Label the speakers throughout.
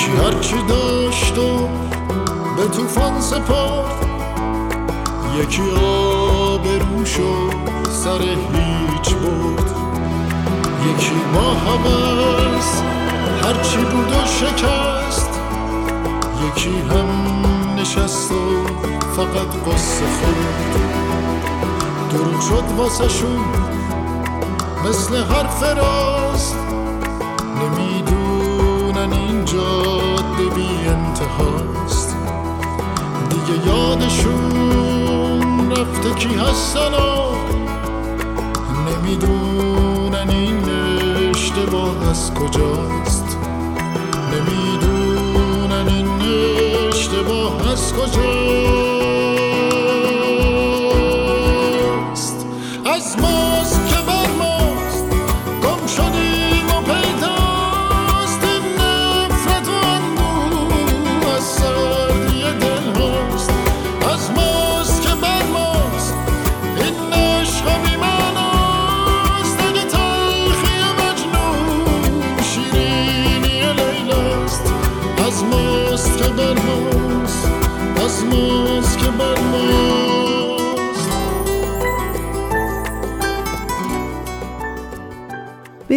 Speaker 1: یکی هرچی داشت و به توفان سپرد یکی روش و سر هیچ بود. یکی با حوض هرچی بود و شکست. یکی هم نشست و فقط قصه خورد. دروغ شد واسه شون مثل حرف راست. نمی‌دونن جاده بی انتهاست. دیگه یادشون رفته کی هستن و نمی‌دونن این اشتباه از کجاست. نمی‌دونن این اشتباه از کجاست.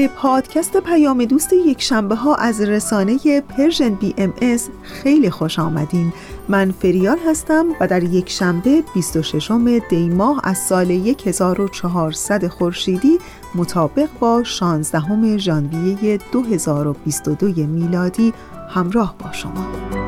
Speaker 2: پادکست پیام دوست یک شنبه ها از رسانه Persian BMS. خیلی خوش آمدین. من فریال هستم و در یک شنبه 26 دی ماه از سال 1400 خورشیدی مطابق با 16 ژانویه 2022 میلادی همراه با شما.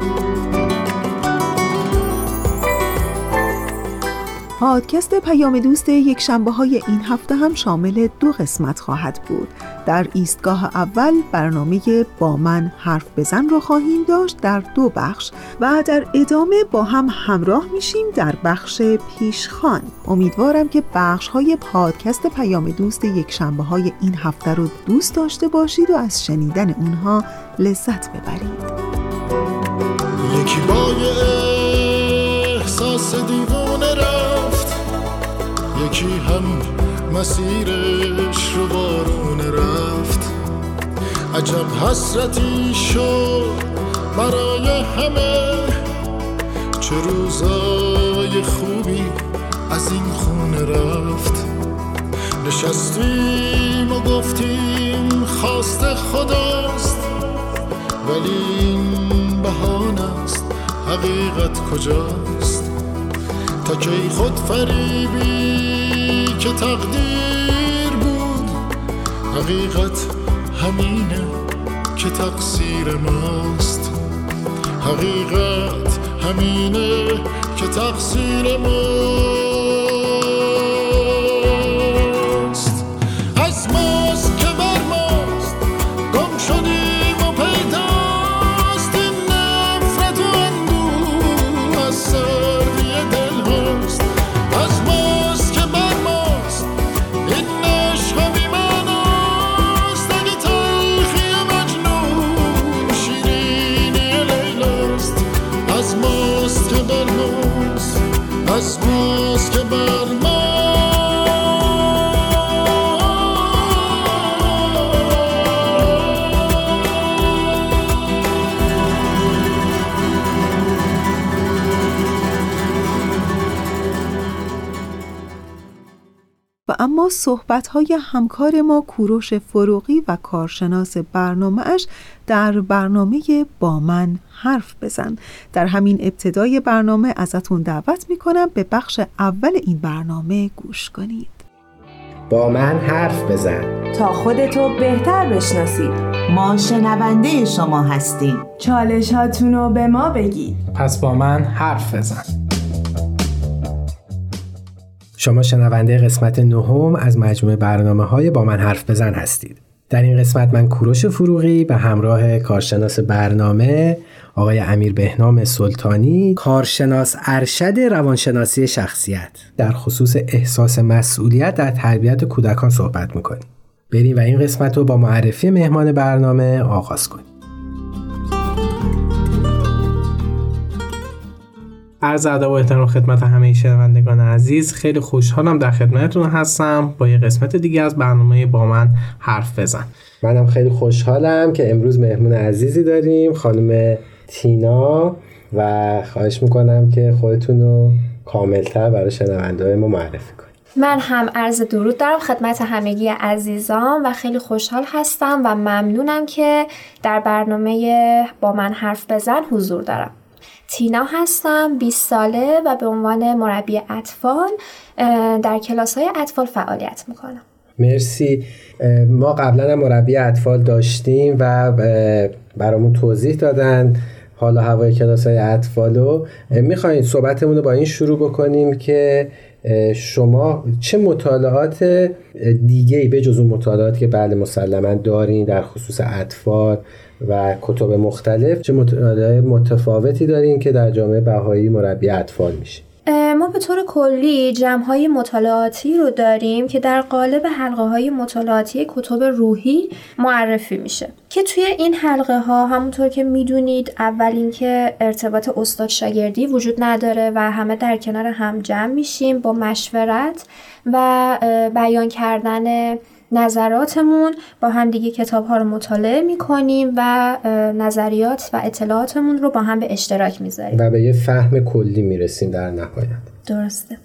Speaker 2: پادکست پیام دوست یک شنبه های این هفته هم شامل دو قسمت خواهد بود. در ایستگاه اول برنامه با من حرف بزن رو خواهیم داشت در دو بخش و در ادامه با هم همراه میشیم در بخش پیشخان امیدوارم که بخش های پادکست پیام دوست یک شنبه های این هفته رو دوست داشته باشید و از شنیدن اونها لذت ببرید.
Speaker 1: یکی با احساس رفت یکی هم مسیرش رو بارون رفت. عجب حسرتی شد برای همه. چه روزای خوبی از این خونه رفت. نشستیم و گفتیم خواست خداست ولی این بهانه است حقیقت کجاست؟ تا خود فریبی که تقدیر بود. حقیقت همینه که تقصیر ماست. حقیقت همینه که تقصیر ماست.
Speaker 2: صحبتهای همکار ما کوروش فروغی و کارشناس برنامه اش در برنامه با من حرف بزن. در همین ابتدای برنامه ازتون دعوت می‌کنم به بخش اول این برنامه گوش کنید.
Speaker 3: با من حرف بزن.
Speaker 4: تا خودتو بهتر بشناسید. ما شنونده شما هستیم.
Speaker 5: چالش هاتونو به ما بگید.
Speaker 6: پس با من حرف بزن. شما شنونده قسمت نهم از مجموعه برنامه های با من حرف بزن هستید. در این قسمت من کوروش فروغی به همراه کارشناس برنامه آقای امیر بهنام سلطانی کارشناس ارشد روانشناسی شخصیت. در خصوص احساس مسئولیت در تربیت کودکان صحبت می‌کنیم. بریم و این قسمت رو با معرفی مهمان برنامه آغاز کنیم. عرض ادب و احترام خدمت همه شنوندگان عزیز خیلی خوشحالم در خدمتتون هستم. با یه قسمت دیگه از برنامه با من حرف بزن.
Speaker 3: منم خیلی خوشحالم که امروز مهمون عزیزی داریم خانم تینا. و خواهش می‌کنم که خودتون رو کاملتر برای شنونده ما معرفی کنید.
Speaker 7: من هم عرض درود دارم خدمت همگی عزیزان و خیلی خوشحال هستم و ممنونم که در برنامه با من حرف بزن حضور دارم. تینا هستم 20 ساله و به عنوان مربی اطفال در کلاس های اطفال فعالیت می‌کنم.
Speaker 3: مرسی. ما قبلا هم مربی اطفال داشتیم و برامون توضیح دادن حالا هوای کلاس های اطفال رو. می‌خواین صحبتمون رو با این شروع بکنیم که شما چه مطالعات دیگه ای به جز اون مطالعاتی که بله مسلما دارین در خصوص اطفال و کتب مختلف چه مطالعات متفاوتی دارین که در جامعه بهایی مربی اطفال میشه؟
Speaker 7: ما به طور کلی جمع های مطالعاتی رو داریم که در قالب حلقه های مطالعاتی کتب روحی معرفی میشه. که توی این حلقه ها همونطور که می‌دونید اول اینکه ارتباط استاد شاگردی وجود نداره و همه در کنار هم جمع میشیم با مشورت و بیان کردن نظراتمون با هم دیگه کتاب ها رو مطالعه می‌کنیم و نظریات و اطلاعاتمون رو با هم به اشتراک می‌ذاریم.
Speaker 3: و به یه فهم کلی می‌رسیم در نهایت.
Speaker 7: درسته.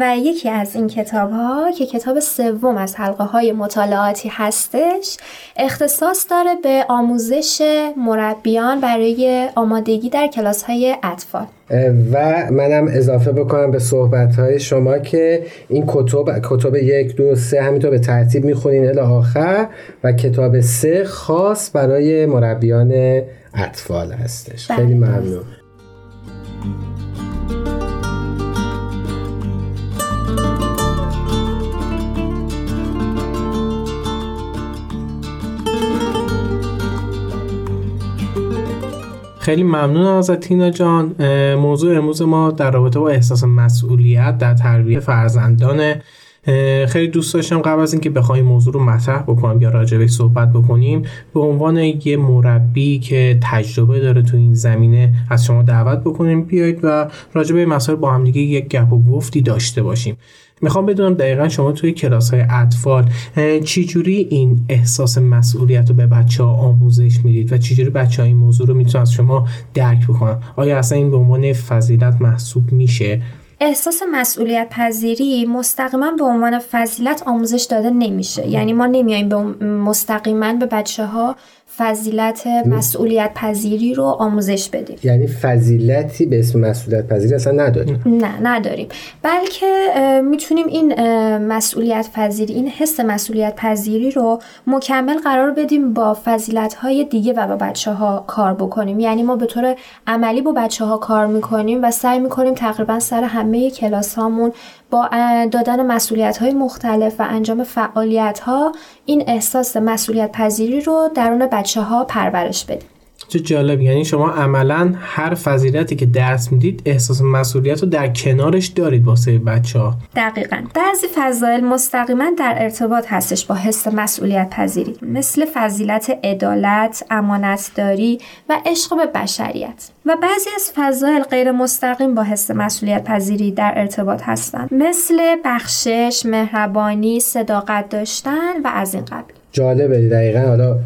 Speaker 7: و یکی از این کتاب ها که کتاب سوم از حلقه های مطالعاتی هستش اختصاص داره به آموزش مربیان برای آمادگی در کلاس های اطفال
Speaker 3: و منم اضافه بکنم به صحبت های شما که این کتب کتب یک دو سه همینطور به ترتیب می‌خونین الی آخر و کتاب سه خاص برای مربیان اطفال هستش. خیلی ممنون.
Speaker 6: خیلی ممنون از تینا جان. موضوع امروز ما در رابطه با احساس مسئولیت در تربیت فرزندانه. خیلی دوست داشتم قبل از اینکه بخوایم موضوع رو مطرح بکنم یا راجع صحبت بکنیم به عنوان یه مربی که تجربه داره تو این زمینه از شما دعوت بکنیم بیایید و راجع به مسائل با هم دیگه یک گپ و گفتی داشته باشیم. می‌خوام بدونم دقیقا شما توی کلاس های اطفال چجوری این احساس مسئولیت رو به بچه ها آموزش می‌دید و چجوری بچه ها این موضوع رو می‌تونن از شما درک بکنن؟ آیا اصلا این به عنوان فضیلت محسوب میشه؟
Speaker 7: احساس مسئولیت پذیری مستقیما به عنوان فضیلت آموزش داده نمیشه. یعنی ما نمیایم به مستقیما به بچه ها فضیلت مسئولیت پذیری رو آموزش بدیم.
Speaker 3: یعنی فضیلتی به اسم مسئولیت پذیری اصلا نداریم.
Speaker 7: نه نداریم. بلکه می‌تونیم این مسئولیت پذیری این حس مسئولیت پذیری رو مکمل قرار بدیم با فضیلت های دیگه و با بچه ها کار بکنیم. یعنی ما به طور عملی با بچه ها کار می‌کنیم و سعی می‌کنیم تقریبا سر همه کلاس هامون با دادن مسئولیت های مختلف و انجام فعالیت ها این احساس مسئولیت پذیری رو درون بچه ها پرورش بدیم
Speaker 6: چه جالب. یعنی شما عملا هر فضیلتی که درس می‌دید احساس مسئولیت رو در کنارش دارید واسه بچه ها
Speaker 7: دقیقا. بعضی فضایل مستقیما در ارتباط هستش با حس مسئولیت پذیری. مثل فضیلت عدالت امانتداری و عشق به بشریت. و بعضی از فضایل غیر مستقیم با حس مسئولیت پذیری در ارتباط هستند. مثل بخشش مهربانی صداقت داشتن و از این قبیل.
Speaker 3: جالبه دقیقا. حالا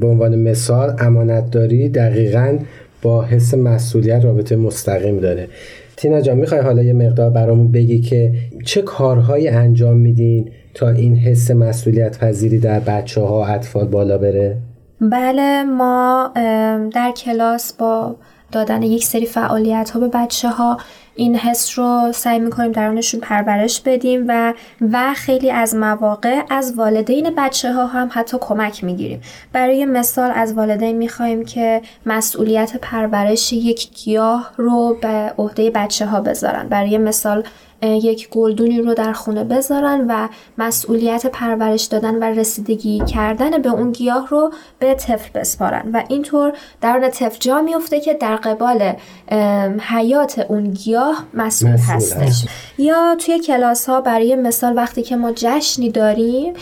Speaker 3: به عنوان مثال امانت داری دقیقا با حس مسئولیت رابطه مستقیم داره تینا جان می‌خوای حالا یه مقدار برامون بگی که چه کارهایی انجام میدین تا این حس مسئولیت پذیری در بچه ها اطفال بالا بره؟
Speaker 7: بله ما در کلاس با دادن یک سری فعالیت ها به بچه ها این حس رو سعی می‌کنیم درونشون پرورش بدیم و و خیلی از مواقع از والدین بچه ها هم حتی کمک می‌گیریم. برای مثال از والدین می‌خوایم که مسئولیت پرورش یک گیاه رو به عهده بچه ها بذارن. برای مثال یک گلدونی رو در خونه بذارن و مسئولیت پرورش دادن و رسیدگی کردن به اون گیاه رو به طفل بسپارن. و اینطور درون طفل جا میفته که در قبال حیات اون گیاه مسئول, مسئول هستش. یا توی کلاس ها برای مثال وقتی که ما جشنی داریم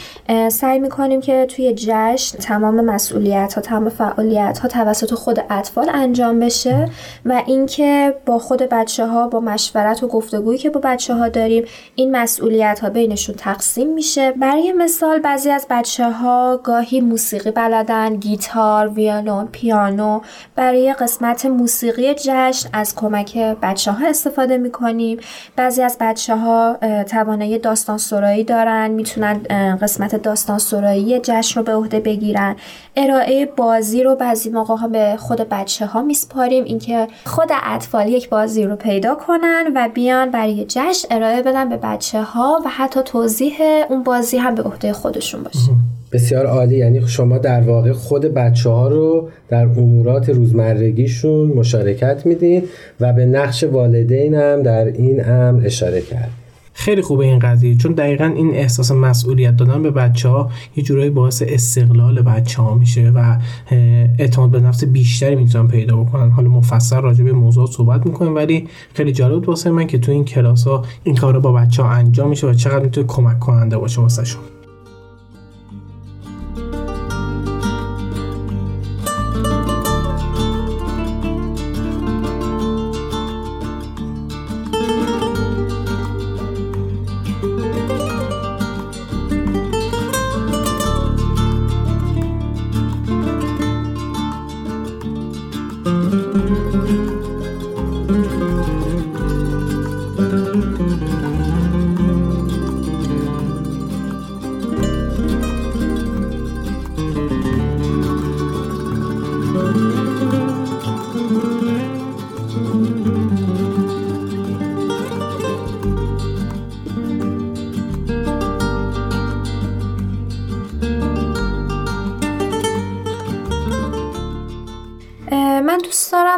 Speaker 7: سعی می‌کنیم که توی جشن تمام مسئولیت ها تمام فعالیت ها توسط خود اطفال انجام بشه و اینکه با خود بچه ها با مشورت و گفتگویی که با بچه ها داریم این مسئولیت ها بینشون تقسیم میشه. برای مثال بعضی از بچه ها گاهی موسیقی بلدن گیتار ویولون پیانو. برای قسمت موسیقی جشن از کمک بچه ها استفاده می‌کنیم. بعضی از بچه ها توانایی داستان سرایی دارن می‌تونن قسمت داستان سرایی جشن رو به عهده بگیرن. ارائه بازی رو بعضی موقع ها به خود بچه ها میسپاریم. اینکه خود اطفال یک بازی رو پیدا کنن و بیان برای جشن. ارائه بدن به بچه ها و حتی توضیح اون بازی هم به عهده خودشون باشه.
Speaker 3: بسیار عالی. یعنی شما در واقع خود بچه ها رو در امورات روزمرگیشون مشارکت میدین و به نقش والدین هم در این امر اشاره کرد.
Speaker 6: خیلی خوبه این قضیه چون دقیقا این احساس مسئولیت دادن به بچه ها یه جورایی باعث استقلال بچه ها میشه و اعتماد به نفس بیشتری می‌تونن پیدا بکنن. حالا مفصل راجع به موضوع صحبت می‌کنیم ولی خیلی جالب واسه من که تو این کلاس ها این کار با بچه ها انجام میشه و چقدر می‌تونه کمک کننده باشه واسه شون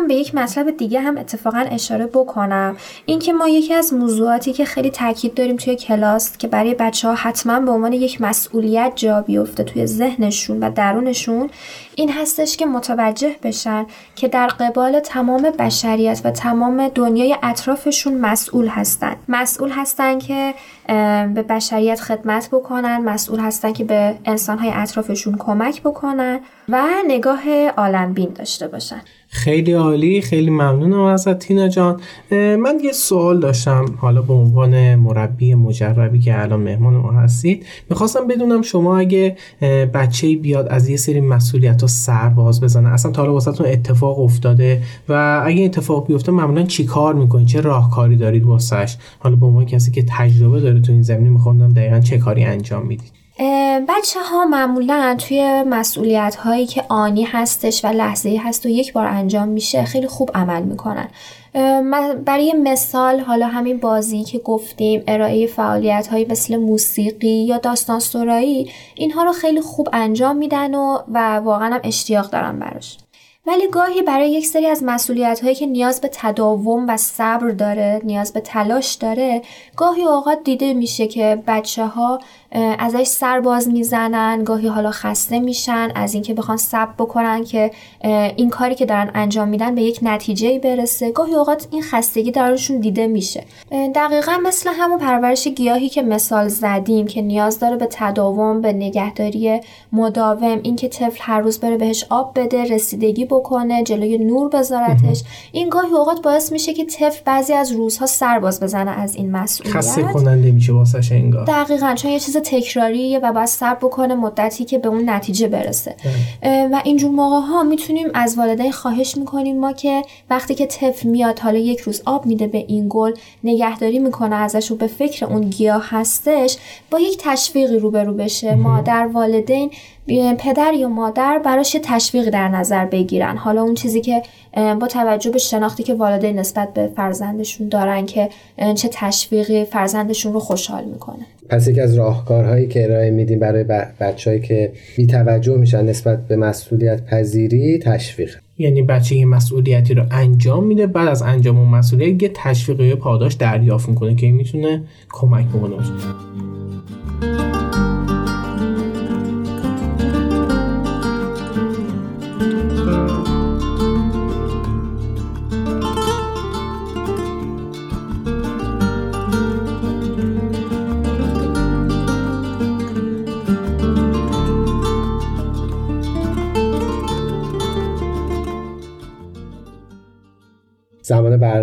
Speaker 7: به یک مطلب دیگه هم اتفاقا اشاره بکنم. اینکه ما یکی از موضوعاتی که خیلی تاکید داریم توی کلاس که برای بچه ها حتما به عنوان یک مسئولیت جا بیفته توی ذهنشون و درونشون این هستش که متوجه بشن که در قبال تمام بشریت و تمام دنیای اطرافشون مسئول هستن. مسئول هستن که به بشریت خدمت بکنن مسئول هستن که به انسانهای اطرافشون کمک بکنن و نگاه عالمبین داشته باشن.
Speaker 6: خیلی عالی خیلی ممنونم ازت تینا جان. من یه سوال داشتم حالا به عنوان مربی مجربی که الان مهمان ما هستید می‌خواستم بدونم شما اگه بچه بیاد از یه سری مسئولیت ها سر باز بزنه اصلا تا حالا واسهتون اتفاق افتاده و اگه اتفاق بیفته معمولا چی کار می‌کنید؟ چه راهکاری دارید واسش؟ حالا به عنوان کسی که تجربه داره تو این زمینه می‌خوام دقیقا چه کاری انجام می‌دید.
Speaker 7: بچه ها معمولا توی مسئولیت هایی که آنی هستش و لحظه هست و یک بار انجام میشه خیلی خوب عمل می‌کنن. برای مثال حالا همین بازی که گفتیم ارائه فعالیت هایی مثل موسیقی یا داستان سرایی اینها رو خیلی خوب انجام میدن و, و واقعا هم اشتیاق دارن براش. ولی گاهی برای یک سری از مسئولیت هایی که نیاز به تداوم و صبر داره نیاز به تلاش داره گاهی اوقات دیده میشه که بچه ها ازش سر باز می‌زنن گاهی حالا خسته میشن از اینکه بخوان صبر بکنن که این کاری که دارن انجام میدن به یک نتیجه برسه. گاهی اوقات این خستگی درشون دیده میشه. دقیقا مثل همون پرورش گیاهی که مثال زدیم که نیاز داره به تداوم به نگهداری مداوم اینکه طفل هر روز بره بهش آب بده رسیدگی بکنه جلوی نور بذارتش. این گاهی اوقات باعث میشه که طفل بعضی از روزها سر باز بزنه از این مسئولیت.
Speaker 6: خسته کننده میشه واسه انگار
Speaker 7: دقیقا چون یه چیز تکراریه و باید صبر بکنه مدتی که به اون نتیجه برسه. و اینجور موقع ها می‌تونیم از والدین خواهش می‌کنیم ما که وقتی که طفل میاد حالا یک روز آب میده به این گل نگهداری می‌کنه ازش و به فکر اون گیاه هستش با یک تشویقی روبرو بشه. مادر والدین پدر یا مادر براش یه تشویق در نظر بگیرن. حالا اون چیزی که با توجه به شناختی که والدین نسبت به فرزندشون دارن که چه تشویقی فرزندشون رو خوشحال می‌کنه.
Speaker 3: پس یکی از راهکارهایی که ارائه میدیم برای بچههایی که بی توجه میشن نسبت به مسئولیت پذیری تشویق.
Speaker 6: یعنی بچه یه مسئولیتی رو انجام میده بعد از انجام اون مسئولیت یه تشویق پاداش دریافت می‌کنه که می‌تونه کمک بکنه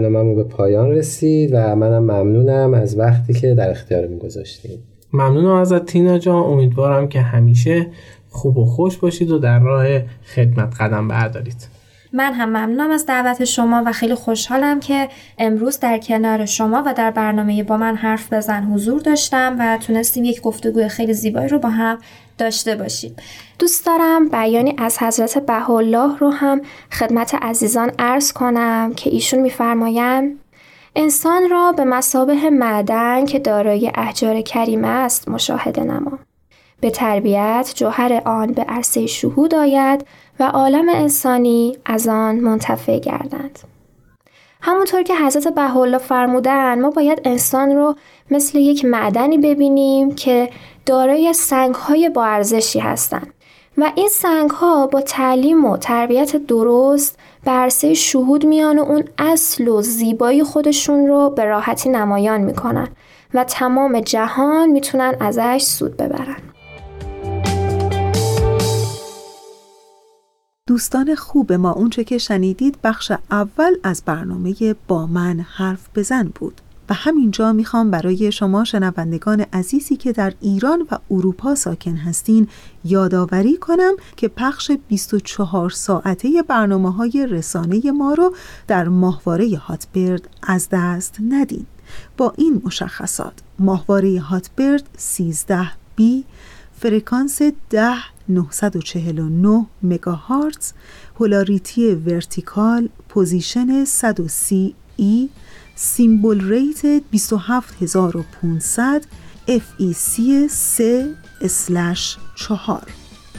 Speaker 3: زمان برنامه به پایان رسید و منم ممنونم از وقتی که در اختیار می گذاشتیم
Speaker 6: ممنونم ازت تینا جان. امیدوارم که همیشه خوب و خوش باشید و در راه خدمت قدم بردارید.
Speaker 7: من هم ممنونم از دعوت شما و خیلی خوشحالم که امروز در کنار شما و در برنامه با من حرف بزن حضور داشتم و تونستیم یک گفتگوی خیلی زیبایی رو با هم داشته باشیم دوست دارم بیانی از حضرت الله رو هم خدمت عزیزان عرض کنم که ایشون میفرمایند انسان را به مسابه معدن که دارای احجار کریمه است مشاهده نما به تربیت جوهر آن به عرصه شهود آید و عالم انسانی از آن منتفع گردند. همونطور که حضرت بهاءالله فرمودن ما باید انسان رو مثل یک معدنی ببینیم که دارای سنگ های با ارزشی هستند و این سنگ ها با تعلیم و تربیت درست به عرصه شهود میان و اون اصل و زیبایی خودشون رو به راحتی نمایان می‌کنن و تمام جهان می‌تونن ازش سود ببرن.
Speaker 2: دوستان خوب ما اونچه که شنیدید بخش اول از برنامه با من حرف بزن بود و همینجا می‌خوام برای شما شنوندگان عزیزی که در ایران و اروپا ساکن هستین یادآوری کنم که پخش 24 ساعته برنامه های رسانه ما رو در ماهواره Hotbird از دست ندین. با این مشخصات ماهواره Hotbird 13 B فرکانس 10 949 مگاهرتز polarity vertical position 130 E symbol rate 27500 FEC 3 اسلش 4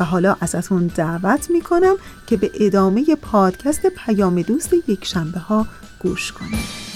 Speaker 2: و حالا ازتون دعوت می‌کنم که به ادامه پادکست پیام دوست یک شنبه ها گوش کنید.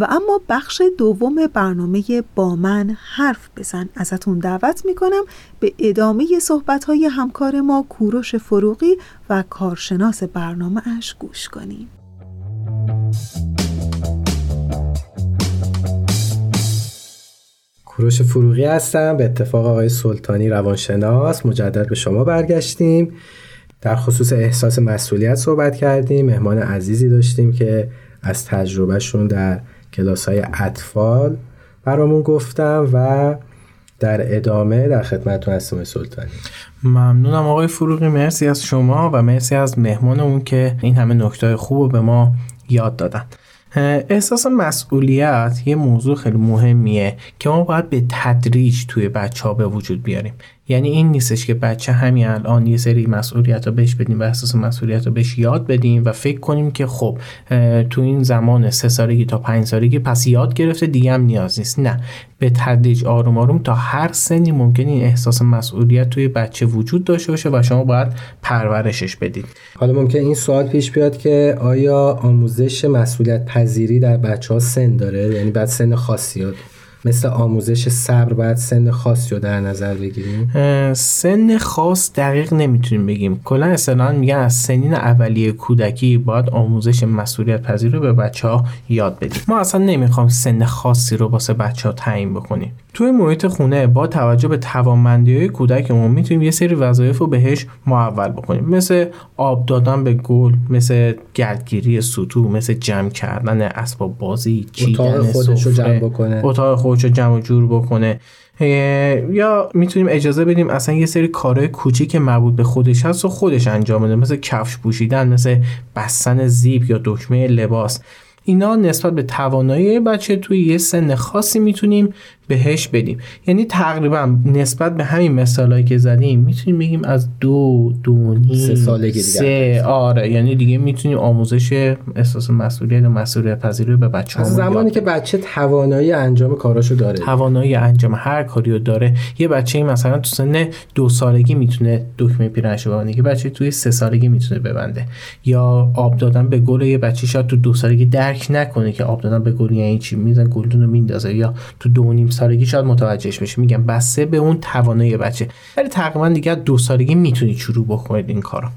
Speaker 2: و اما بخش دوم برنامه با من حرف بزن. ازتون دعوت می‌کنم به ادامه صحبت های همکار ما کوروش فروغی و کارشناس برنامه اش گوش کنیم.
Speaker 3: کوروش فروغی هستم. به اتفاق آقای سلطانی روانشناس. مجدد به شما برگشتیم. در خصوص احساس مسئولیت صحبت کردیم. مهمان عزیزی داشتیم که از تجربهشون در کلاس های اطفال برامون گفتم و در ادامه در خدمتتون هستم سلطانی.
Speaker 6: ممنونم آقای فروغی مرسی از شما و مرسی از مهمانمون که این همه نکته خوب به ما یاد دادن. احساس مسئولیت یه موضوع خیلی مهمیه که ما باید به تدریج توی بچه ها به وجود بیاریم. یعنی این نیستش که بچه همین الان یه سری مسئولیت رو بهش بدیم و احساس مسئولیت رو بهش یاد بدیم و فکر کنیم که خب تو این زمان سه سالگی تا پنج سالگی پس یاد گرفته دیگه هم نیاز نیست. نه به تدریج آروم آروم تا هر سنی ممکن این احساس مسئولیت توی بچه وجود داشته باشه و شما باید پرورشش بدید.
Speaker 3: حالا ممکن این سوال پیش بیاد که آیا آموزش مسئولیت پذیری در بچه ها سن داره؟ یعنی بعد سن خاصی مثل آموزش صبر باید سن خاصی رو در نظر بگیریم؟
Speaker 6: سن خاص دقیق نمی‌تونیم بگیم. کلا اصلا میگن از سنین اولیه کودکی باید آموزش مسئولیت پذیر رو به بچه ها یاد بدیم. ما اصلا نمی‌خوام سن خاصی رو واسه بچه ها تعیین بکنیم. توی محیط خونه با توجه به توانمندی های کودکمون می‌تونیم یه سری وظایف رو بهش معول بکنیم. مثل آب دادن به گل مثل گردگیری سطوح مثل جمع کردن اسباب بازی چیدن
Speaker 3: خودش رو جمع بکنه.
Speaker 6: اتاق خودش رو جمع جور بکنه. یا می‌تونیم اجازه بدیم اصلا یه سری کارهای کوچیک مربوط به خودش هست و خودش انجام بده. مثل کفش پوشیدن مثل بستن زیپ یا دکمه لباس. اینا نسبت به توانایی بچه توی یه سن خاصی می‌تونیم بهش بدیم. یعنی تقریبا نسبت به همین مثالایی که زدیم می‌تونیم بگیم از دو دو نیم
Speaker 3: سه سالگی دیگه
Speaker 6: سه آره. یعنی دیگه می‌تونیم آموزش احساس مسئولیت و مسئولیت پذیری به بچه
Speaker 3: از زمانی که بچه توانایی انجام کاراشو داره.
Speaker 6: توانایی انجام هر کاری رو داره. یه بچه مثلا تو سن دو سالگی می‌تونه دکمه پیرنش ببنده. که بچه توی سه سالگی می‌تونه ببنده. یا آب دادن به گل یه بچه شاید تو دو سالگی درک نکنه که آب دادن به گل یعنی چی. میزن گلدون رو میندازه. یا تو دو نیم سالگی شاید متوجهش بشه میگم بسته به اون توانایی بچه. ولی تقریبا دیگه دو سالگی می‌تونید شروع بکنید این کارو.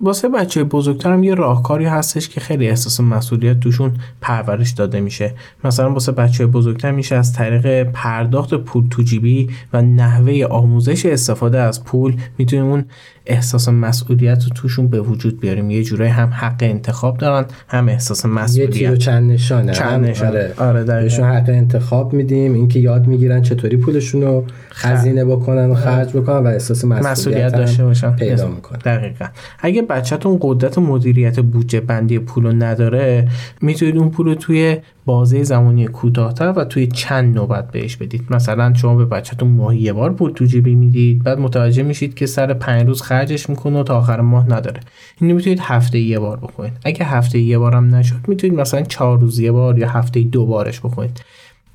Speaker 6: واسه بچه بزرگتر هم یه راهکاری هستش که خیلی احساس مسئولیت توشون پرورش داده میشه. مثلا واسه بچه بزرگتر میشه از طریق پرداخت پول تو جیبی و نحوه آموزش استفاده از پول. می‌تونیم اون احساس مسئولیت رو توشون به وجود بیاریم. یه جورایی هم حق انتخاب دارن هم احساس مسئولیت.
Speaker 3: یه چند نشانه.
Speaker 6: چند نشانه.
Speaker 3: آره,
Speaker 6: آره
Speaker 3: بهشون حق انتخاب میدیم اینکه یاد می‌گیرن چطوری پولشون رو خزینه بکنن و خرج بکنن و احساس مسئولیت,
Speaker 6: مسئولیت داشته باشن.
Speaker 3: پیدا می‌کنن.
Speaker 6: دقیقا. اگه بچهتون قدرت مدیریت بودجه بندی پول نداره می‌تونید اون پول رو توی بازه زمانی کوتاهتر و توی چند نوبت بهش بدید. مثلا شما به بچهتون ماهی یه بار پول تو جیبی می‌دید بعد متوجه میشید که سر پنج روز خرجش می‌کنه و تا آخر ماه نداره. اینو می‌تونید هفته یه بار بکنید. اگه هفته یه بارم نشد می‌تونید مثلا چهار روز یه بار یا هفته دو بارش بکنید.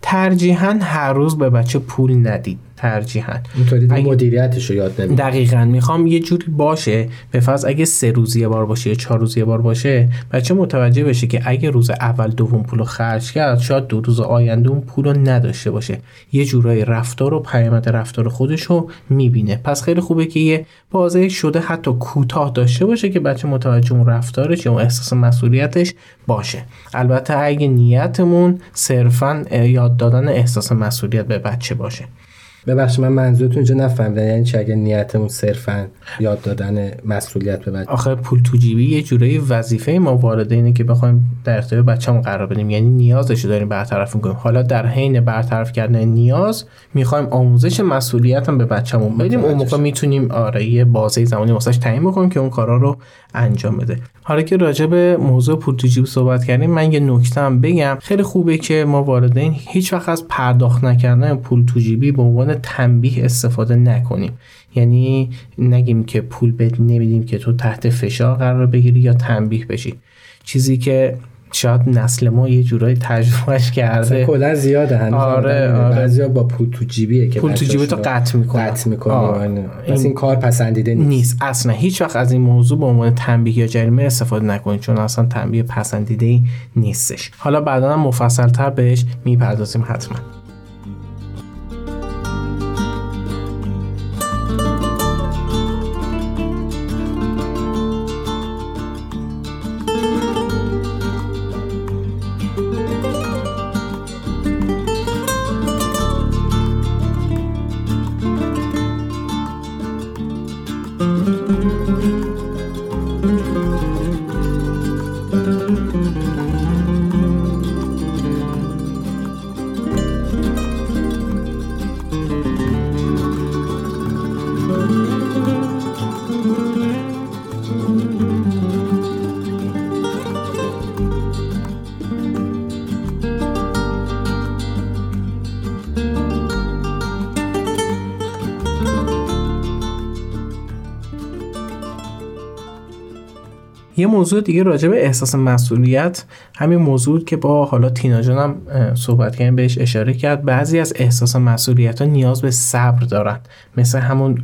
Speaker 6: ترجیحاً هر روز به بچه پول ندید. ترجیحاً
Speaker 3: اینطوری مدیریتش رو یاد نمید
Speaker 6: دقیقاً. می‌خوام یه جوری باشه به فرض اگه سه روز یه بار باشه یا چهار روز یه بار باشه بچه متوجه بشه که اگه روز اول دوم پول خرج کرد شاید دو روز آینده اون پول رو نداشته باشه. یه جورایی رفتار و پیامد رفتار خودش رو می‌بینه. پس خیلی خوبه که یه بازه شده حتی کوتاه داشته باشه که بچه متوجه اون رفتارش یا اون احساس مسئولیتش باشه. البته اگه نیتمون صرفا یاد دادن احساس مسئولیت به بچه باشه.
Speaker 3: ببخش من منظورتون اینجا نفهمیدم. یعنی چه اگه نیتمون صرفا یاد دادن مسئولیت به بچه.
Speaker 6: آخه پول تو جیبی یه جورایی وظیفه ما والدینه که بخوایم در اختیار بچه‌مون قرار بدیم. یعنی نیازش داریم برطرف کنیم حالا در حین برطرف کردن نیاز می‌خوایم آموزش مسئولیت هم به بچه‌مون بدیم. اون موقع می‌تونیم آره یه بازه زمانی واسش تعیین بکنیم که اون کارا رو انجام بده. حالا که راجع به موضوع پول تو جیب صحبت کردیم من یه نکته هم بگم. خیلی خوبه که ما والدین هیچ وقت از پرداخت نکردن پول تو جیبی به عنوان تنبیه استفاده نکنیم. یعنی نگیم که پول بهت نمیدیم که تو تحت فشار قرار بگیری یا تنبیه بشی. چیزی که شاید نسل ما یه جورایی تجربهش کرده.
Speaker 3: کلا زیاده هنوز
Speaker 6: آره آره.
Speaker 3: بعضیا با پول تو جیبیه که
Speaker 6: پول تو جیبه تو قطع می‌کنه
Speaker 3: قطع می‌کنه پس این کار پسندیده نیست.
Speaker 6: نیست. اصلا هیچ وقت از این موضوع به عنوان تنبیه یا جریمه استفاده نکنید چون اصلا تنبیه پسندیده نیستش. حالا بعدا هم مفصل تر بهش می‌پردازیم حتما. یه موضوع دیگه راجع به احساس مسئولیت همین موضوع که با حالا تینا جانم صحبت کردیم بهش اشاره کرد. بعضی از احساس مسئولیت ها نیاز به صبر دارن. مثل همون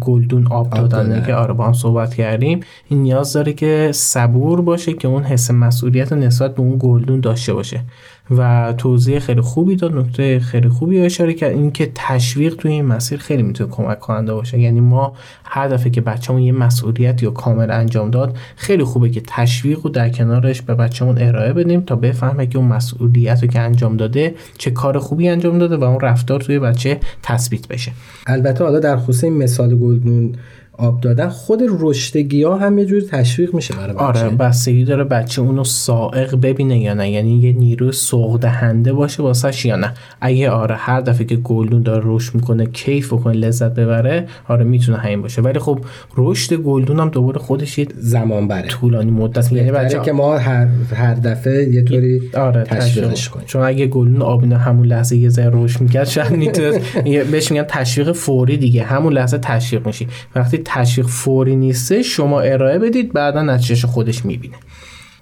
Speaker 6: گلدون آب دادنه که آره با هم صحبت کردیم. این نیاز داره که صبور باشه که اون حس مسئولیت نسبت به اون گلدون داشته باشه. و توضیح خیلی خوبی داد نکته خیلی خوبی اشاره کرد. اینکه تشویق توی این مسیر خیلی می‌تونه کمک کننده باشه. یعنی ما هر دفعه که بچه‌مون یه مسئولیت یا کامل انجام داد خیلی خوبه که تشویق رو در کنارش به بچه‌مون ارائه بدیم تا بفهمه که اون مسئولیت رو که انجام داده چه کار خوبی انجام داده و اون رفتار توی بچه تثبیت بشه.
Speaker 3: البته حالا در خصوص این مثال گلدون آب دادن خود رشدگی ها هم یه جور تشویق میشه برای بچه.
Speaker 6: آره بستگی داره بچه اونو سائق ببینه یا نه. یعنی یه نیرو سوق دهنده باشه واسش یا نه. اگه آره هر دفعه که گلدون داره رشد می‌کنه کیف بکنه لذت ببره آره می‌تونه همین باشه. ولی خب رشد گلدون هم دوباره خودش یه
Speaker 3: زمان بره.
Speaker 6: طولانی مدت
Speaker 3: یعنی بچه که ما هر هر دفعه یه طوری آره تشویقش کنیم.
Speaker 6: چون اگه گلدون آبینه همون لحظه یه ذره رشد می‌کرد شاید می‌تونه بهش میگن تشویق فوری دیگه. همون لحظه تشویق میشی. وقتی تشویق فوری نیسته شما ارائه بدید بعدا نتیجهش خودش می‌بینه.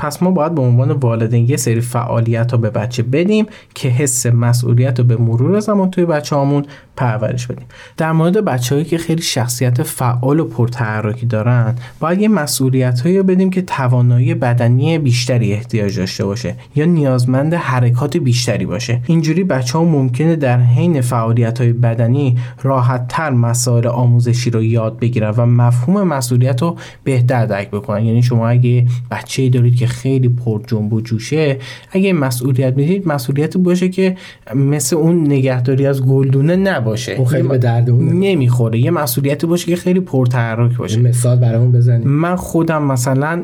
Speaker 6: پس ما باید به عنوان والدین یه سری فعالیت ها به بچه بدیم که حس مسئولیت رو به مرور زمان توی بچه هامون پرورش بدیم. در مورد بچههایی که خیلی شخصیت فعال و پرتحرکی دارن باید یه مسئولیت هایی بدیم که توانایی بدنی بیشتری احتیاج داشته باشه یا نیازمند حرکات بیشتری باشه. اینجوری بچه ها ممکنه در حین فعالیت های بدنی راحت تر مسائل آموزشی رو یاد بگیرن و مفهوم مسئولیت رو بهتر درک بکنن. یعنی شما اگه بچه دارید که خیلی پر جنب و جوشه اگه مسئولیت می‌دید مسئولیت باشه که مثل اون نگهداری از گلدونه نباشه.
Speaker 3: اون خیلی به درد اون
Speaker 6: نمی‌خوره. یه مسئولیتی باشه که خیلی پرتحرک باشه.
Speaker 3: مثال برامون بزنید
Speaker 6: من خودم مثلا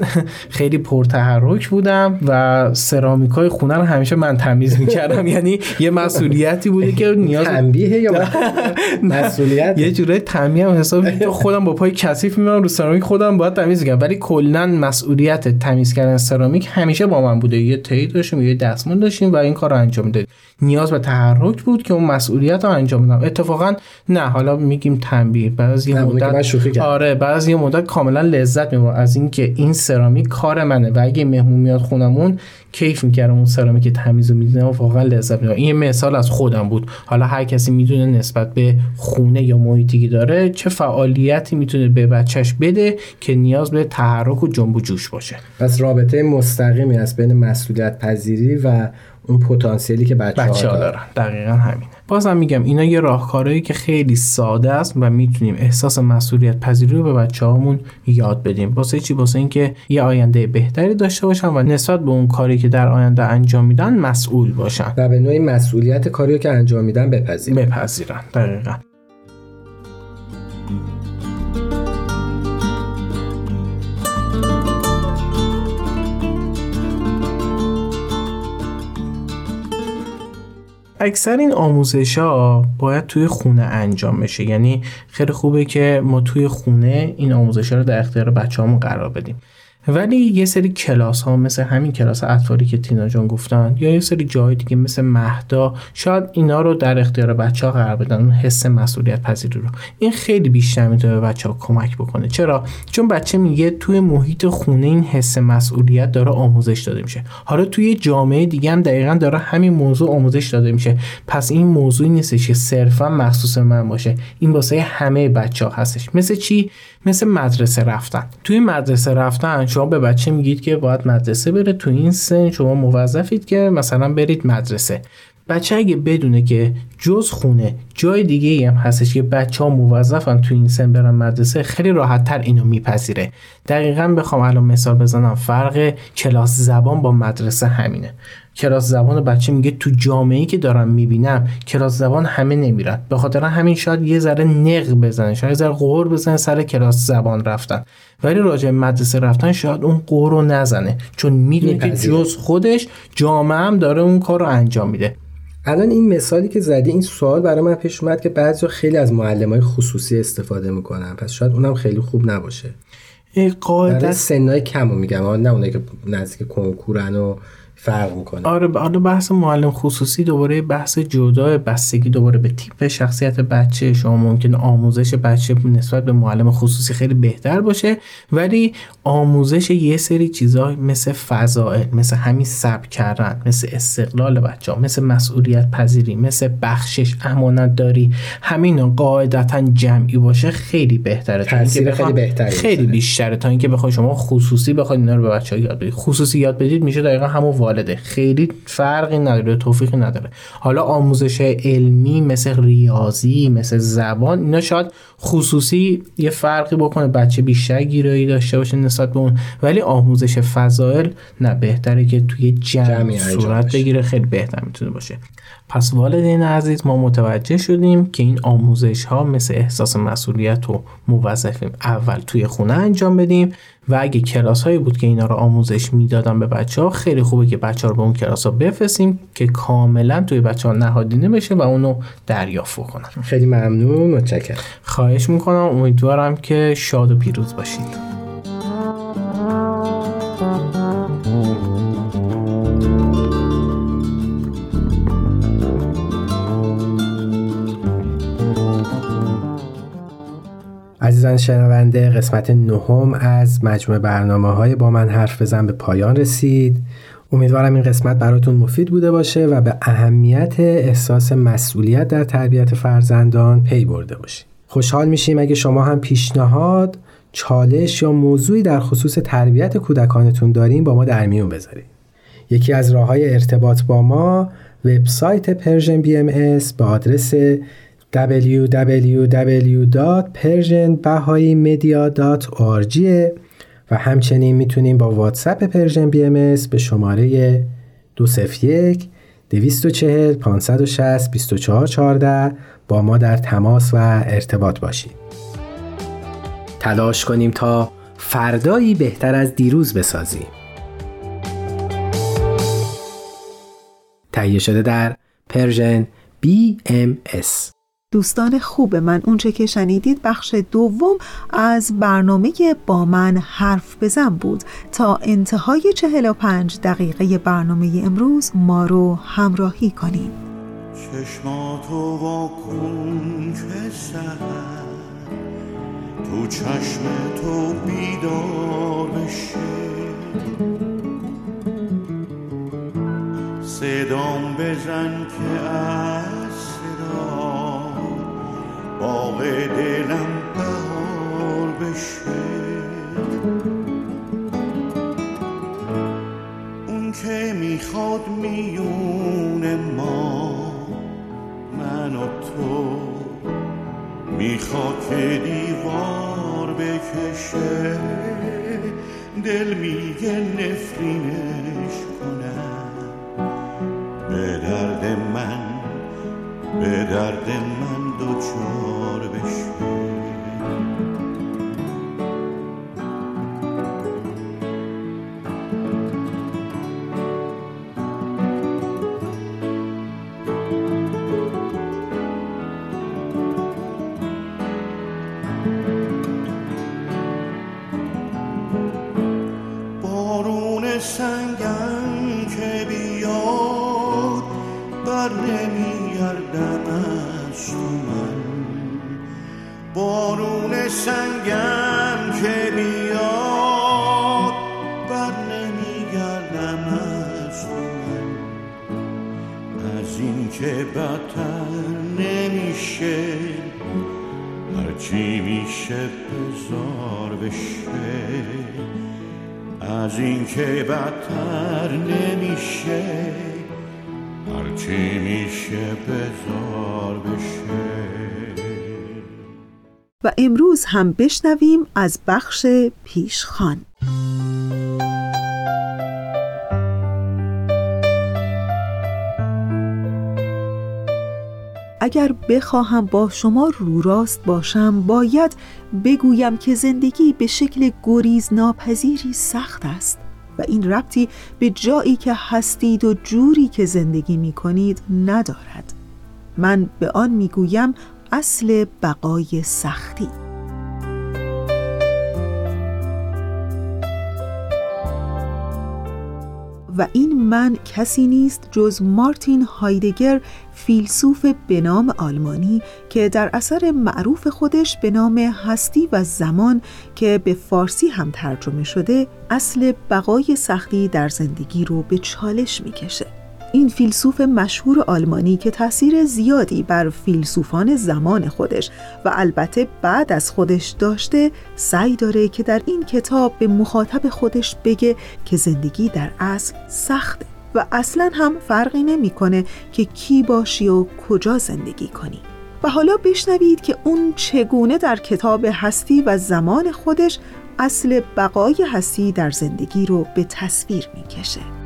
Speaker 6: خیلی پرتحرک بودم و سرامیکای خونه رو همیشه من تمیز می‌کردم. یعنی یه مسئولیتی بوده که نیاز
Speaker 3: تنبیه یا مسئولیت؟
Speaker 6: یه تنبیه هم حساب خودم با پای کثیف میمونم رو سرامیک خودم باید تمیز کنم ولی کلا مسئولیت تمیز کردن سرامیک همیشه با من بوده. یه تی داشتیم یه دستمال داشتیم و این کار رو انجام دادیم نیاز به تحرک بود که اون مسئولیت رو انجام بدم. اتفاقا نه حالا میگیم تنبیه. یه مدت آره یه مدت کاملا لذت می‌برم از اینکه این سرامیک کار منه و اگه مهمون میاد خونمون کیف می‌کردم اون سرامیک تمیز می‌دیدم و واقعا لذت می‌برم. این مثال از خودم بود. حالا هر کسی می‌دونه نسبت به خونه یا محیطی که داره چه فعالیتی می‌تونه به بچهش بده که نیاز به تحرک و جنب و جوش باشه.
Speaker 3: پس رابطه مستقیمی از بین مسئولیت پذیری و اون پتانسیلی که بچه,
Speaker 6: بچه ها دارن. دقیقا همینه. بازم میگم اینا یه راهکارهایی که خیلی ساده است و می‌تونیم احساس مسئولیت پذیری رو به بچه هامون یاد بدیم. واسه چی؟ واسه اینکه یه آینده بهتری داشته باشن و نسبت به اون کاری که در آینده انجام میدن مسئول باشن.
Speaker 3: و به نوعی مسئولیت کاری که انجام میدن بپذیرن.
Speaker 6: بپذیرن. دقیقا. اکثر این آموزش ها باید توی خونه انجام بشه. یعنی خیلی خوبه که ما توی خونه این آموزش ها رو در اختیار بچه قرار بدیم. ولی یه سری کلاس ها مثل همین کلاس اطفالی که تینا جان گفتن یا یه سری جای دیگه مثل مهدا شاید اینا رو در اختیار بچه ها قرار بدن اون حس مسئولیت پذیری رو. این خیلی بیشتر می‌تونه به بچه ها کمک بکنه. چرا؟ چون بچه میگه توی محیط خونه این حس مسئولیت داره آموزش داده میشه. حالا توی جامعه دیگه هم دقیقا داره همین موضوع آموزش داده میشه. پس این موضوعی نیستش که صرفا مخصوص من باشه. این واسه همه بچه ها هستش. مثل چی؟ مثل مدرسه رفتن. توی مدرسه رفتن شما به بچه میگید که باید مدرسه بره. تو این سن شما موظفید که مثلا برید مدرسه. بچه اگه بدونه که جز خونه جای دیگه هم هستش که بچه ها موظفن تو این سن برن مدرسه خیلی راحت تر اینو میپذیره. دقیقا بخوام الان مثال بزنم فرق کلاس زبان با مدرسه همینه. کلاس زبان بچه میگه تو جامعه که دارم می‌بینم کلاس زبان همه نمیرن. به خاطر همین شاید یه ذره نق بزنه شاید یه ذره قهر بزنه سر کلاس زبان رفتن. ولی راجع مدرسه رفتن شاید اون قهر رو نزنه چون می‌دونه که جز خودش جامعه هم داره اون کار رو انجام میده.
Speaker 3: الان این مثالی که زدی این سوال برای من پیش اومد که بعضی خیلی از معلم های خصوصی استفاده می‌کنن. پس شاید اونم خیلی خوب نباشه.
Speaker 6: قاعدت
Speaker 3: سنای کم رو میگم. نه اونایی که نزدیک کنکورن و فرق می‌کنه.
Speaker 6: آره حالا بحث معلم خصوصی دوباره بحث جدا بستگی دوباره به تیپ شخصیت بچه. شما ممکن آموزش بچه نسبت به معلم خصوصی خیلی بهتر باشه ولی آموزش یه سری چیزا مثل فضائل مثل همین سب کردن مثل استقلال بچه ها مثل مسئولیت پذیری مثل بخشش امانت داری همین قاعدتا جمعی باشه خیلی بهتره.
Speaker 3: تاثیر خیلی بهتره
Speaker 6: خیلی بیشتره. تا اینکه بخوای شما خصوصی بخواید اینا رو به بچه‌ها یاد بدید خصوصی یاد بدید میشه دقیقا همون والده. خیلی فرقی نداره توفیقی نداره. حالا آموزش علمی مثل ریاضی مثل زبان اینا شاید خصوصی یه فرقی بکنه. بچه بیشتر گیرایی داشته باشه نسبت به اون. ولی آموزش فضائل نه بهتره که توی جمع صورت بگیره. خیلی بهتر می‌تونه باشه. پس والدین عزیز ما متوجه شدیم که این آموزش ها مثل احساس مسئولیت و موظفیم. اول توی خونه انجام بدیم و اگه کلاس هایی بود که اینا رو آموزش می‌دادن به بچه ها خیلی خوبه که بچه ها رو به اون کلاس ها بفرستیم که کاملا توی بچه ها نهادینه بشه و اونو دریافت کنن
Speaker 3: خیلی ممنون متشکرم.
Speaker 6: خواهش می‌کنم امیدوارم که شاد و پیروز باشید.
Speaker 3: عزیزان شنونده قسمت نهم از مجموعه برنامه های با من حرف بزن به پایان رسید. امیدوارم این قسمت براتون مفید بوده باشه و به اهمیت احساس مسئولیت در تربیت فرزندان پی برده باشید. خوشحال میشیم اگه شما هم پیشنهاد چالش یا موضوعی در خصوص تربیت کودکانتون دارین با ما در میون بذارید. یکی از راه های ارتباط با ما وبسایت Persian BMS به آدرس www.persianbahaimedia.org و همچنین می‌تونین با واتساپ Persian BMS به شماره 201 240 560 2414 با ما در تماس و ارتباط باشید. تلاش کنیم تا فردایی بهتر از دیروز بسازیم. تهیه شده در Persian BMS
Speaker 2: دوستان خوب من اونچه که شنیدید بخش دوم از برنامه با من حرف بزن بود. تا انتهای 45 دقیقه برنامه امروز ما رو همراهی کنید
Speaker 1: چشماتو که سهر تو چشم تو بیدار بشه. صدام بزن که از صدا باغ دلم بهار بشه. اون که می‌خواد میون ما من و تو. می‌خواد که دیوار بکشه دل میگه نفرینش کنم. به درد من به درد من دوچار بشه
Speaker 2: و امروز هم بشنویم از بخش پیشخان. اگر بخواهم با شما رو راست باشم باید بگویم که زندگی به شکل گریز ناپذیری سخت است و این ربطی به جایی که هستید و جوری که زندگی می کنید ندارد. من به آن می گویم اصل بقای سختی. و این من کسی نیست جز مارتین هایدگر فیلسوف به نام آلمانی که در اثر معروف خودش به نام هستی و زمان که به فارسی هم ترجمه شده اصل بقای سختی در زندگی رو به چالش می‌کشه. این فیلسوف مشهور آلمانی که تاثیر زیادی بر فیلسوفان زمان خودش و البته بعد از خودش داشته سعی داره که در این کتاب به مخاطب خودش بگه که زندگی در اصل سخته و اصلا هم فرقی نمی‌کنه که کی باشی و کجا زندگی کنی. و حالا بشنوید که اون چگونه در کتاب هستی و زمان خودش اصل بقای هستی در زندگی رو به تصویر می‌کشه.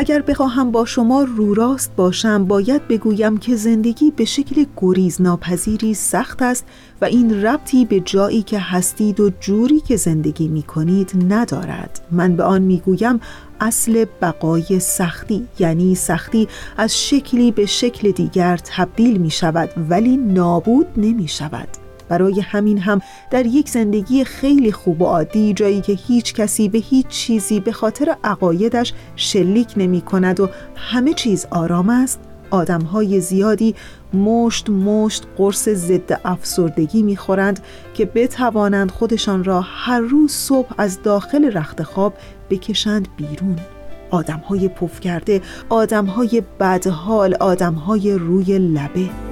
Speaker 2: اگر بخواهم با شما رو راست باشم باید بگویم که زندگی به شکل گریز ناپذیری سخت است و این ربطی به جایی که هستید و جوری که زندگی می کنید ندارد. من به آن می گویم اصل بقای سختی یعنی سختی از شکلی به شکل دیگر تبدیل می شود ولی نابود نمی شود برای همین هم در یک زندگی خیلی خوب و عادی جایی که هیچ کسی به هیچ چیزی به خاطر عقایدش شلیک نمی کند و همه چیز آرام است آدم های زیادی مشت مشت قرص ضد افسردگی می‌خورند که بتوانند خودشان را هر روز صبح از داخل رخت خواب بکشند بیرون. آدم های پف کرده آدم های بدحال آدم های روی لبه.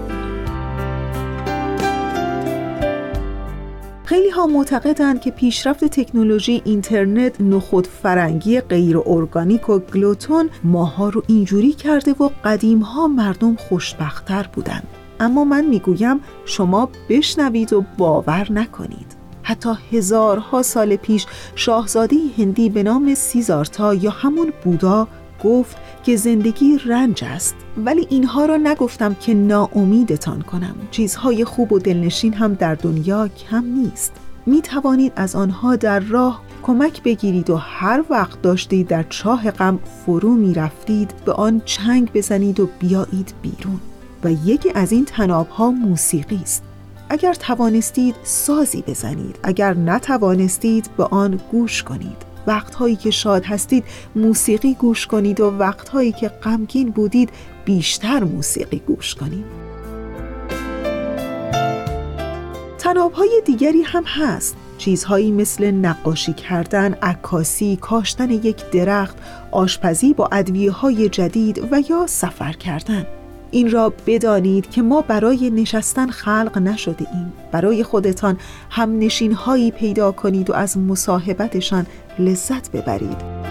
Speaker 2: خیلی ها معتقدند که پیشرفت تکنولوژی اینترنت نخود فرنگی غیر ارگانیک و گلوتون ماها رو اینجوری کرده و قدیم ها مردم خوشبختتر بودن. اما من می‌گویم شما بشنوید و باور نکنید. حتی هزارها سال پیش شاهزاده هندی به نام سیزارتا یا همون بودا گفت که زندگی رنج است ولی اینها را نگفتم که ناامیدتان کنم. چیزهای خوب و دلنشین هم در دنیا کم نیست. می توانید از آنها در راه کمک بگیرید و هر وقت داشتید در چاه غم فرو می رفتید به آن چنگ بزنید و بیایید بیرون. و یکی از این تنابها موسیقی است. اگر توانستید سازی بزنید اگر نتوانستید به آن گوش کنید. وقتهایی که شاد هستید موسیقی گوش کنید و وقتهایی که غمگین بودید بیشتر موسیقی گوش کنید. تنابهای دیگری هم هست. چیزهایی مثل نقاشی کردن، عکاسی، کاشتن یک درخت، آشپزی با ادویه های جدید و یا سفر کردن. این را بدانید که ما برای نشستن خلق نشده ایم برای خودتان هم نشین هایی پیدا کنید و از مصاحبتشان لذت ببرید.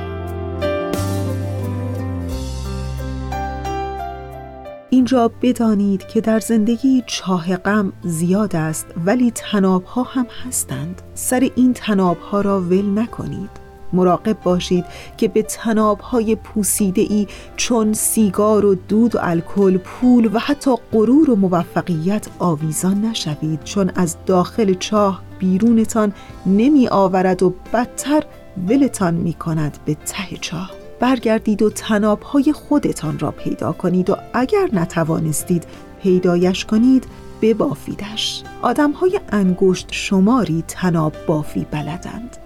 Speaker 2: اینجا بدانید که در زندگی چاه غم زیاد است ولی تنابها هم هستند. سر این تنابها را ول نکنید. مراقب باشید که به تنابهای پوسیده ای چون سیگار و دود و الکل پول و حتی غرور و موفقیت آویزان نشوید. چون از داخل چاه بیرونتان نمی آورد و بدتر ولتان می کند به ته چاه. برگردید و تنابهای خودتان را پیدا کنید و اگر نتوانستید پیدایش کنید ببافیدش. آدم های انگشت شماری تناب بافی بلدند.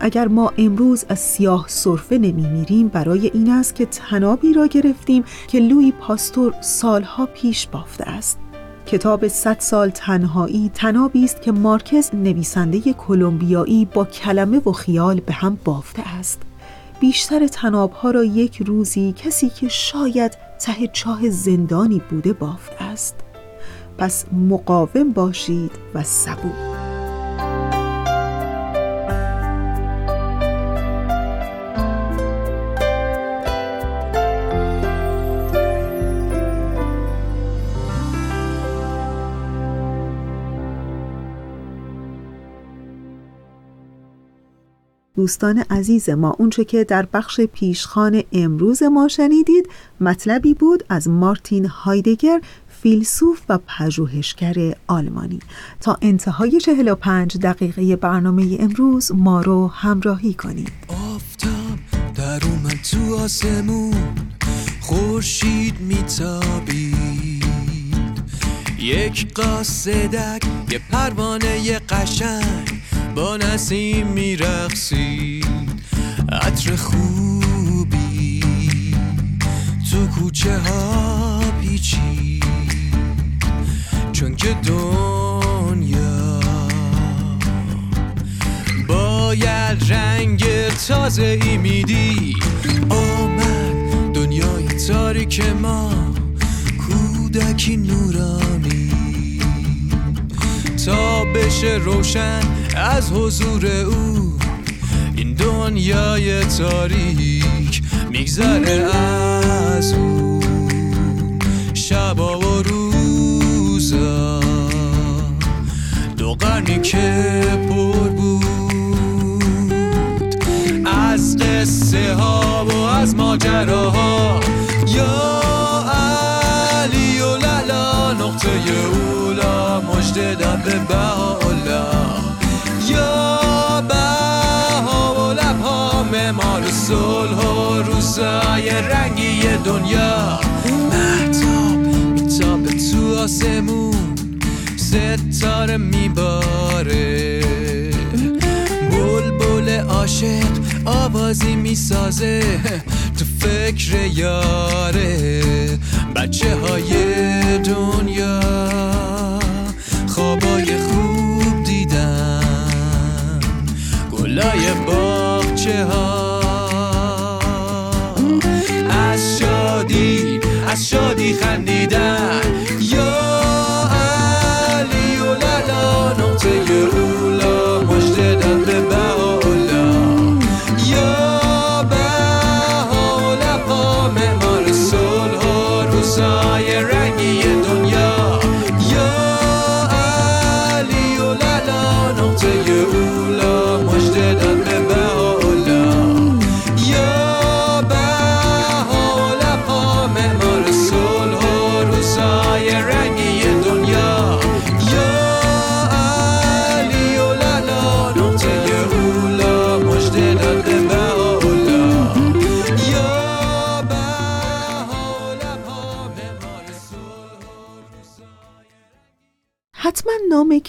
Speaker 2: اگر ما امروز از سیاه صرفه نمیمیریم برای این است که تنابی را گرفتیم که لوی پاستور سالها پیش بافته است. کتاب 100 سال تنهایی تنابی است که مارکز نویسنده کلمبیایی با کلمه و خیال به هم بافته است. بیشتر تنابها را یک روزی کسی که شاید ته چاه زندانی بوده بافته است. پس مقاوم باشید و صبور. دوستان عزیز ما اونچه که در بخش پیشخان امروز ما شنیدید مطلبی بود از مارتین هایدگر فیلسوف و پژوهشگر آلمانی. تا انتهای 45 دقیقه برنامه امروز ما رو همراهی کنید.
Speaker 8: آفتاب در اومد تو آسمون خورشید میتابید. یک قاصدک یه پروانه قشنگ با نسیم میرقصید عطر خوبی تو کوچه ها پیچید. چون که دنیا باید رنگ تازه ای میدی. آمد دنیای تاریک ما کودکی نورانی. تا بشه روشن از حضور او این دنیای تاریک میگذره از او. شبا و روزا دو قرنی که پر بود. از قصه ها و از ماجراها یا علی و للا نقطه اولا مجد به یا صلح و روزای رنگی دنیا. محتاب میتاب تو آسمون. ستاره میباره. بلبل عاشق آوازی می‌سازه. تو فکر یاره. شادی از شادی خندیدن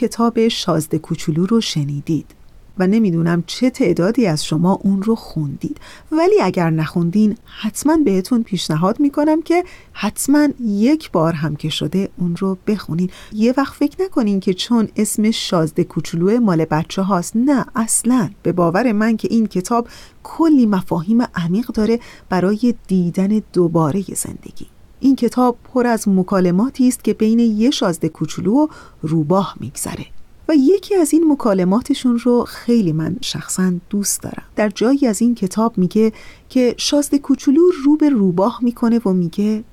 Speaker 2: کتاب شازده کوچولو رو شنیدید و نمی‌دونم چه تعدادی از شما اون رو خوندید. ولی اگر نخوندین حتما بهتون پیشنهاد می‌کنم که حتما یک بار هم که شده اون رو بخونین یه وقت فکر نکنین که چون اسم شازده کوچولو مال بچه هاست. نه اصلا. به باور من که این کتاب کلی مفاهیم عمیق داره برای دیدن دوباره زندگی. این کتاب پر از مکالماتی است که بین یه شازده کوچولو و روباه میگذره. و یکی از این مکالماتشون رو خیلی من شخصا دوست دارم. در جایی از این کتاب میگه که شازده کوچولو رو به روباه می‌کنه و میگه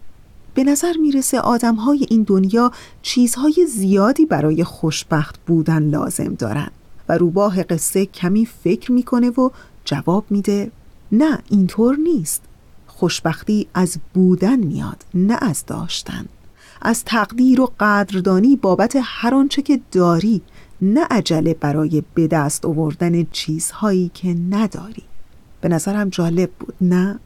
Speaker 2: به نظر می‌رسه آدمهای این دنیا چیزهای زیادی برای خوشبخت بودن لازم دارن. و روباه قصه کمی فکر می‌کنه و جواب میده نه اینطور نیست. خوشبختی از بودن میاد نه از داشتن. از تقدیر و قدردانی بابت هر آنچه که داری نه عجله برای به دست آوردن چیزهایی که نداری. به نظرم جالب بود نه؟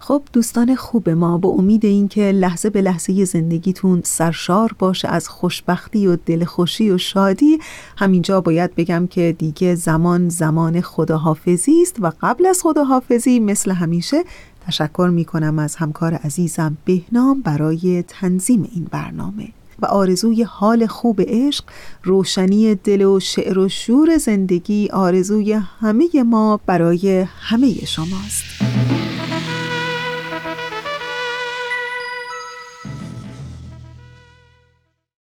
Speaker 2: خب دوستان خوب ما با امید اینکه لحظه به لحظه زندگیتون سرشار باشه از خوشبختی و دلخوشی و شادی همینجا باید بگم که دیگه زمان زمان خداحافظی است و قبل از خداحافظی مثل همیشه تشکر می کنم از همکار عزیزم بهنام برای تنظیم این برنامه. و آرزوی حال خوب عشق روشنی دل و شعر و شور زندگی آرزوی همه ما برای همه شماست.